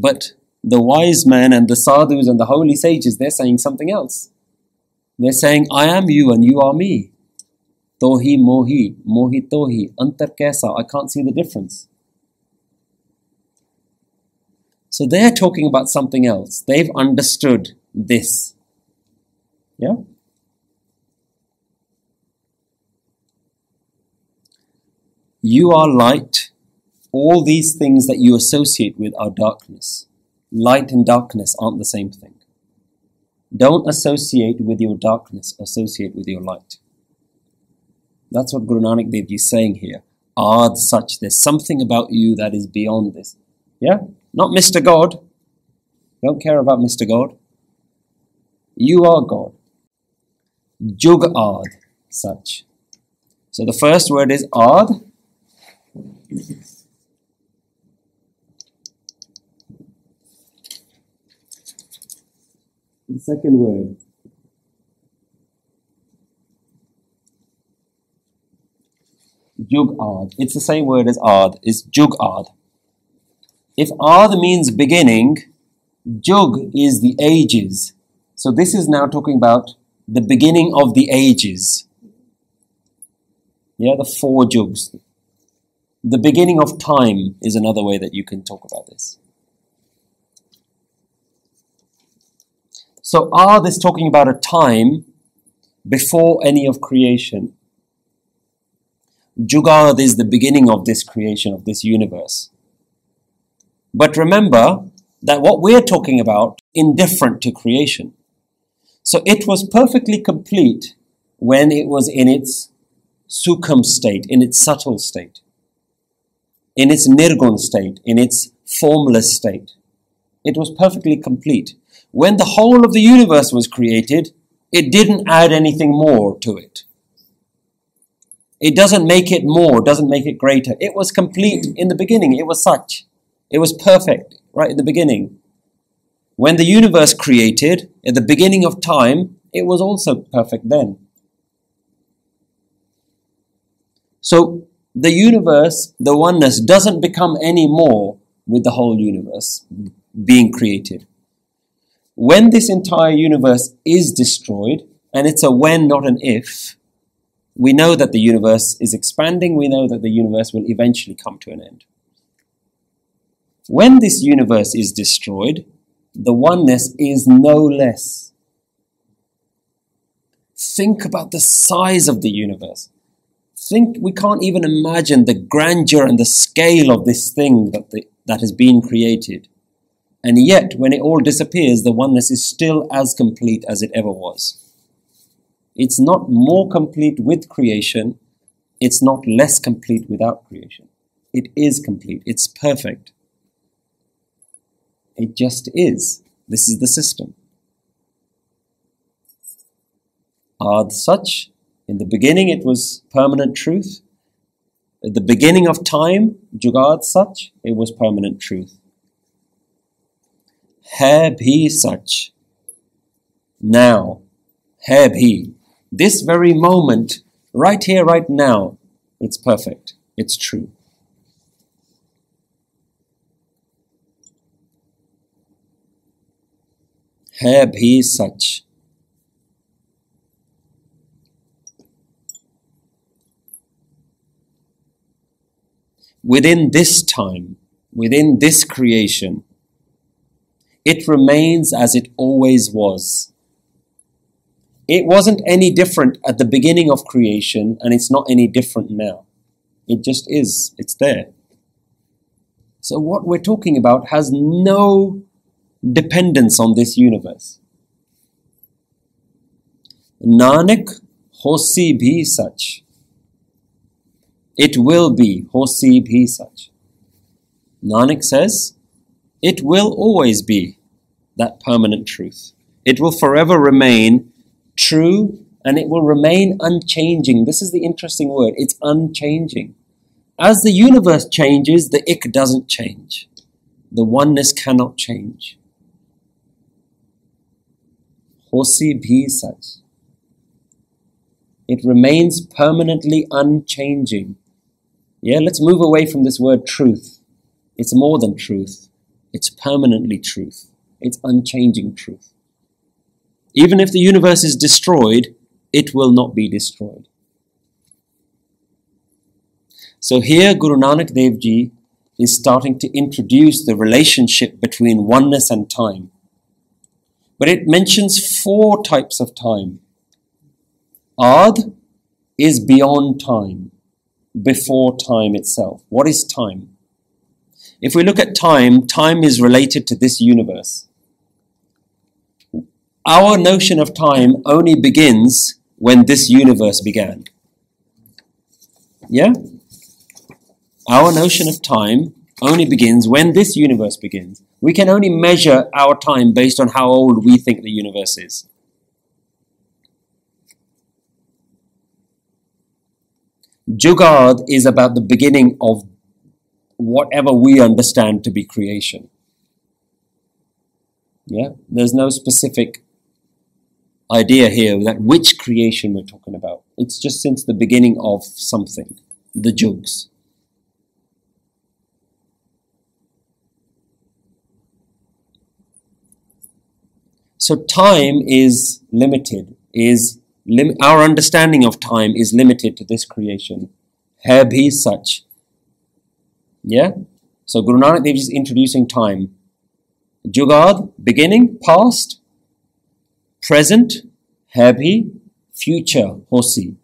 But the wise men and the sadhus and the holy sages, they're saying something else. They're saying, I am you and you are me. Tohi mohi, mohi tohi, antar kaisa. I can't see the difference. So they're talking about something else. They've understood this. Yeah? You are light. All these things that you associate with are darkness. Light and darkness aren't the same thing. Don't associate with your darkness, associate with your light. That's what Guru Nanak Dev is saying here. Ad sach, there's something about you that is beyond this. Yeah? Not Mr. God. Don't care about Mr. God. You are God. Jug Ad, sach. So the first word is Ad. The second word. Jug Ad. It's the same word as Ad. It's Jug Ad. If Ad means beginning, Jug is the ages. So this is now talking about the beginning of the ages. Yeah, the four jugs. The beginning of time is another way that you can talk about this. So, are this talking about a time before any of creation? Jugad is the beginning of this creation, of this universe. But remember that what we're talking about indifferent to creation. So it was perfectly complete when it was in its sukham state, in its subtle state, in its nirgun state, in its formless state. It was perfectly complete. When the whole of the universe was created, it didn't add anything more to it. It doesn't make it more, doesn't make it greater. It was complete in the beginning. It was sach. It was perfect right in the beginning. When the universe created, at the beginning of time, it was also perfect then. So the universe, the oneness, doesn't become any more with the whole universe being created. When this entire universe is destroyed, and it's a when, not an if, we know that the universe is expanding, we know that the universe will eventually come to an end. When this universe is destroyed, the oneness is no less. Think about the size of the universe. Think we can't even imagine the grandeur and the scale of this thing that, the, that has been created. And yet, when it all disappears, the oneness is still as complete as it ever was. It's not more complete with creation, it's not less complete without creation. It is complete, it's perfect. It just is. This is the system. Ad sach In the beginning, it was permanent truth. At the beginning of time, Jugad sach, it was permanent truth. Hai bhi sach? now hai bhi? this very moment right here right now it's perfect it's true Hai bhi sach? within this time within this creation it remains as it always was. It wasn't any different at the beginning of creation, and it's not any different now. It just is, it's there. So, what we're talking about has no dependence on this universe. Nanak hosi bhi sach. It will be, hosi bhi sach. Nanak says, it will always be that permanent truth. It will forever remain true and it will remain unchanging. This is the interesting word. It's unchanging. As the universe changes, the ik doesn't change. The oneness cannot change. Hosi bhi. It remains permanently unchanging. Yeah, let's move away from this word truth. It's more than truth, it's permanently truth, it's unchanging truth. Even if the universe is destroyed, it will not be destroyed. So here, Guru Nanak Dev Ji is starting to introduce the relationship between oneness and time. But it mentions four types of time. Ad is beyond time before time itself. What is time? If we look at time, time is related to this universe. Our notion of time only begins when this universe began. Yeah? Our notion of time only begins when this universe begins. We can only measure our time based on how old we think the universe is. Jugad is about the beginning of whatever we understand to be creation. Yeah, there's no specific idea here that which creation we're talking about. It's just since the beginning of something, the jugs. So time is limited, is lim- our understanding of time is limited to this creation. Hai bhi sach. Yeah? So Guru Nanak Dev is introducing time. Jugad, beginning, past, present, bhi, future, hosi.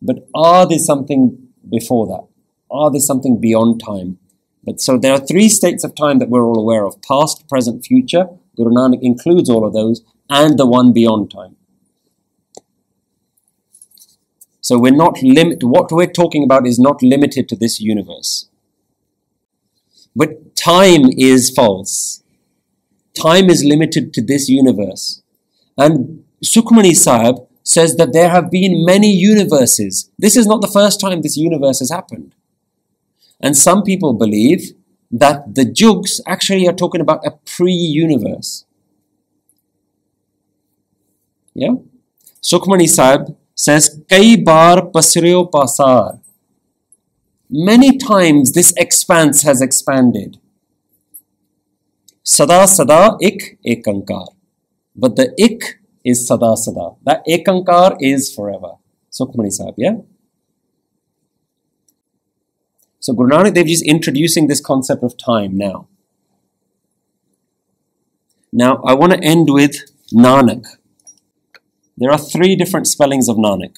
But are there something before that? Are there something beyond time? But so there are three states of time that we're all aware of past, present, future. Guru Nanak includes all of those and the one beyond time. So we're not limit what we're talking about is not limited to this universe. But time is false. Time is limited to this universe. And Sukhmani Sahib says that there have been many universes. This is not the first time this universe has happened. And some people believe that the jugs actually are talking about a pre universe. Yeah? Sukhmani Sahib says, Kai bar pasreo pasar. Many times this expanse has expanded. Sada sada ik ekankar. But the ik is sada sada. That ekankar is forever. Sukhmani Sahib, yeah? So Guru Nanak Dev Ji is introducing this concept of time now. Now I want to end with Nanak. There are three different spellings of Nanak.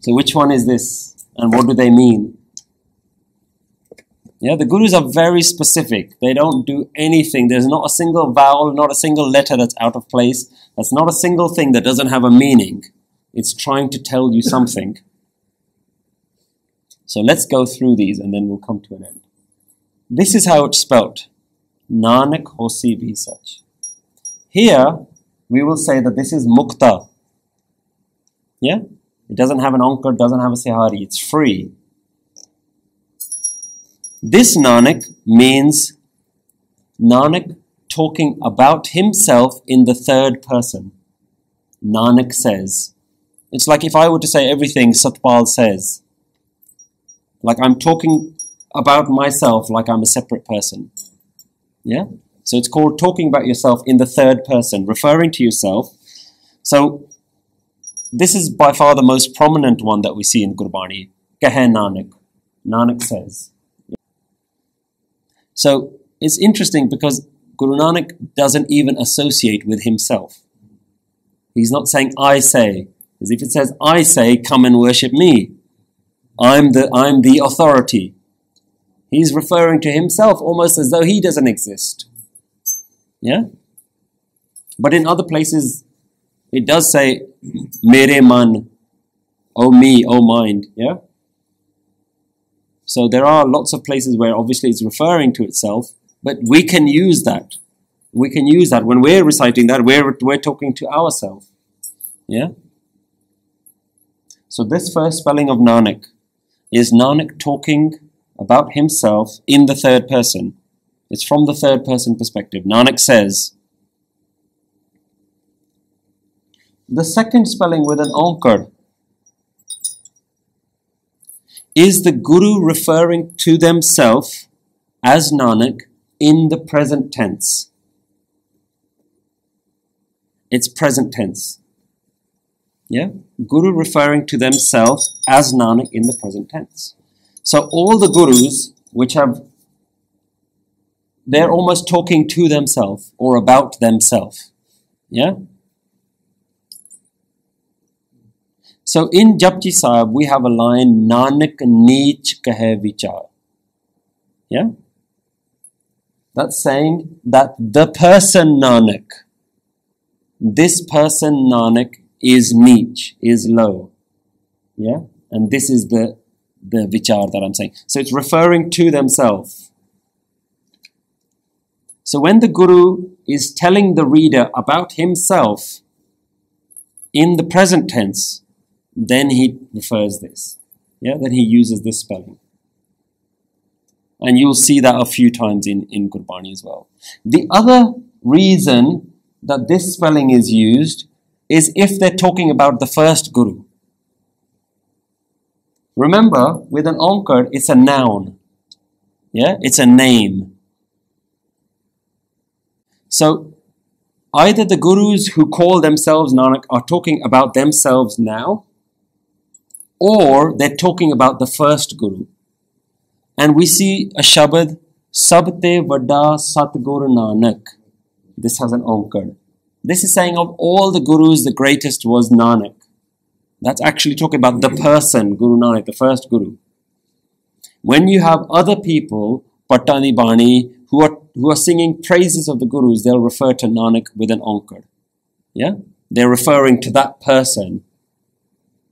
So which one is this and what do they mean? Yeah, the gurus are very specific. They don't do anything. There's not a single vowel, not a single letter that's out of place. That's not a single thing that doesn't have a meaning. It's trying to tell you something. So let's go through these and then we'll come to an end. This is how it's spelled. Nanak Hosi Bhi. Here, we will say that this is Mukta. Yeah? It doesn't have an Ankar, doesn't have a Sihari. It's free. This Nanak means Nanak talking about himself in the third person. Nanak says. It's like if I were to say everything Satpal says. Like I'm talking about myself like I'm a separate person. Yeah? So it's called talking about yourself in the third person, referring to yourself. So this is by far the most prominent one that we see in Gurbani. Kahe Nanak. Nanak says. So it's interesting because Guru Nanak doesn't even associate with himself. He's not saying I say. Because if it says I say, come and worship me. I'm the I'm the authority. He's referring to himself almost as though he doesn't exist. Yeah? But in other places, it does say, Mere man, oh me, oh mind. Yeah? So there are lots of places where obviously it's referring to itself, but we can use that. We can use that. When we're reciting that, we're, we're talking to ourselves. Yeah? So this first spelling of Nanak is Nanak talking about himself in the third person. It's from the third person perspective. Nanak says, the second spelling with an onkar is the Guru referring to themselves as Nanak in the present tense. It's present tense. Yeah? Guru referring to themselves as Nanak in the present tense. So all the gurus which have they're almost talking to themselves or about themselves. Yeah? So in Japji Sahib, we have a line Nanak Neech Kahe Vichar. Yeah? That's saying that the person Nanak, this person Nanak is neech, is low. Yeah? And this is the the vichar that I'm saying. So it's referring to themselves. So when the Guru is telling the reader about himself in the present tense, then he refers this. Yeah, then he uses this spelling. And you'll see that a few times in, in Gurbani as well. The other reason that this spelling is used is if they're talking about the first Guru. Remember, with an onkar, it's a noun. Yeah, it's a name. So, either the gurus who call themselves Nanak are talking about themselves now, or they're talking about the first guru. And we see a Shabad, Sabte Vada Satguru Nanak. This has an onkar. This is saying of all the gurus, the greatest was Nanak. That's actually talking about the person, Guru Nanak, the first Guru. When you have other people, Patani Bani, who are, who are singing praises of the Gurus, they'll refer to Nanak with an onkar. Yeah? They're referring to that person.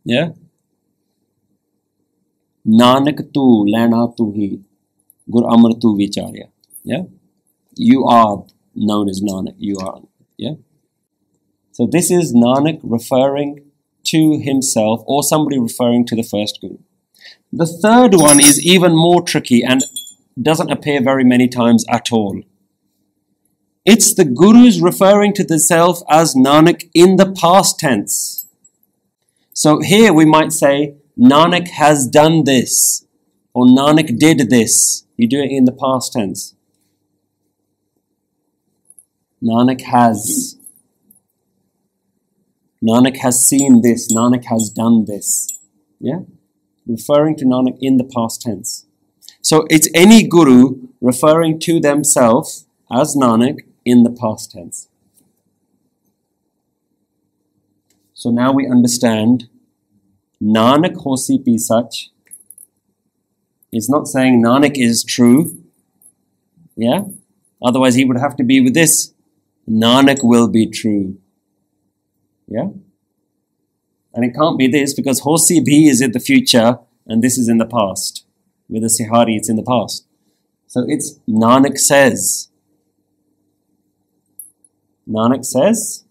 Yeah? Nanak tu, Lehna tu hi, Gur Amar tu vicharya. Yeah? You are known as Nanak. You are. Yeah? So this is Nanak referring to himself or somebody referring to the first guru. The third one is even more tricky and doesn't appear very many times at all. It's the gurus referring to themselves as Nanak in the past tense. So here we might say, Nanak has done this, or Nanak did this. You do it in the past tense. Nanak has. Nanak has seen this, Nanak has done this. Yeah? Referring to Nanak in the past tense. So it's any guru referring to themselves as Nanak in the past tense. So now we understand Nanak hosi bhi sach is not saying Nanak is true. Yeah? Otherwise, he would have to be with this Nanak will be true. Yeah? And it can't be this because Hosi Bhi is in the future and this is in the past. With the Sihari, it's in the past. So it's Nanak says. Nanak says,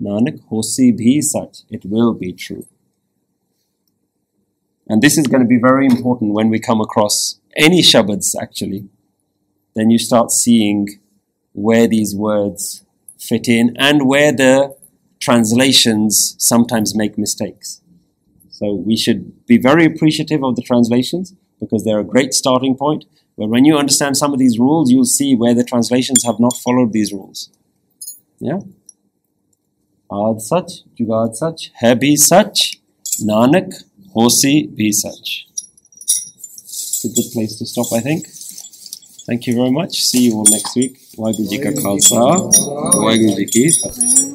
Nanak, hosi bhi sach. It will be true. And this is going to be very important when we come across any shabads actually. Then you start seeing where these words fit in and where the translations sometimes make mistakes. So we should be very appreciative of the translations because they're a great starting point. But when you understand some of these rules, you'll see where the translations have not followed these rules. Yeah? Aad sach, Jugad sach, hai bhi sach, Nanak, hosi bhi sach. It's a good place to stop, I think. Thank you very much. See you all next week. Waheguru Ka Khalsa, Waheguru Ki Fateh.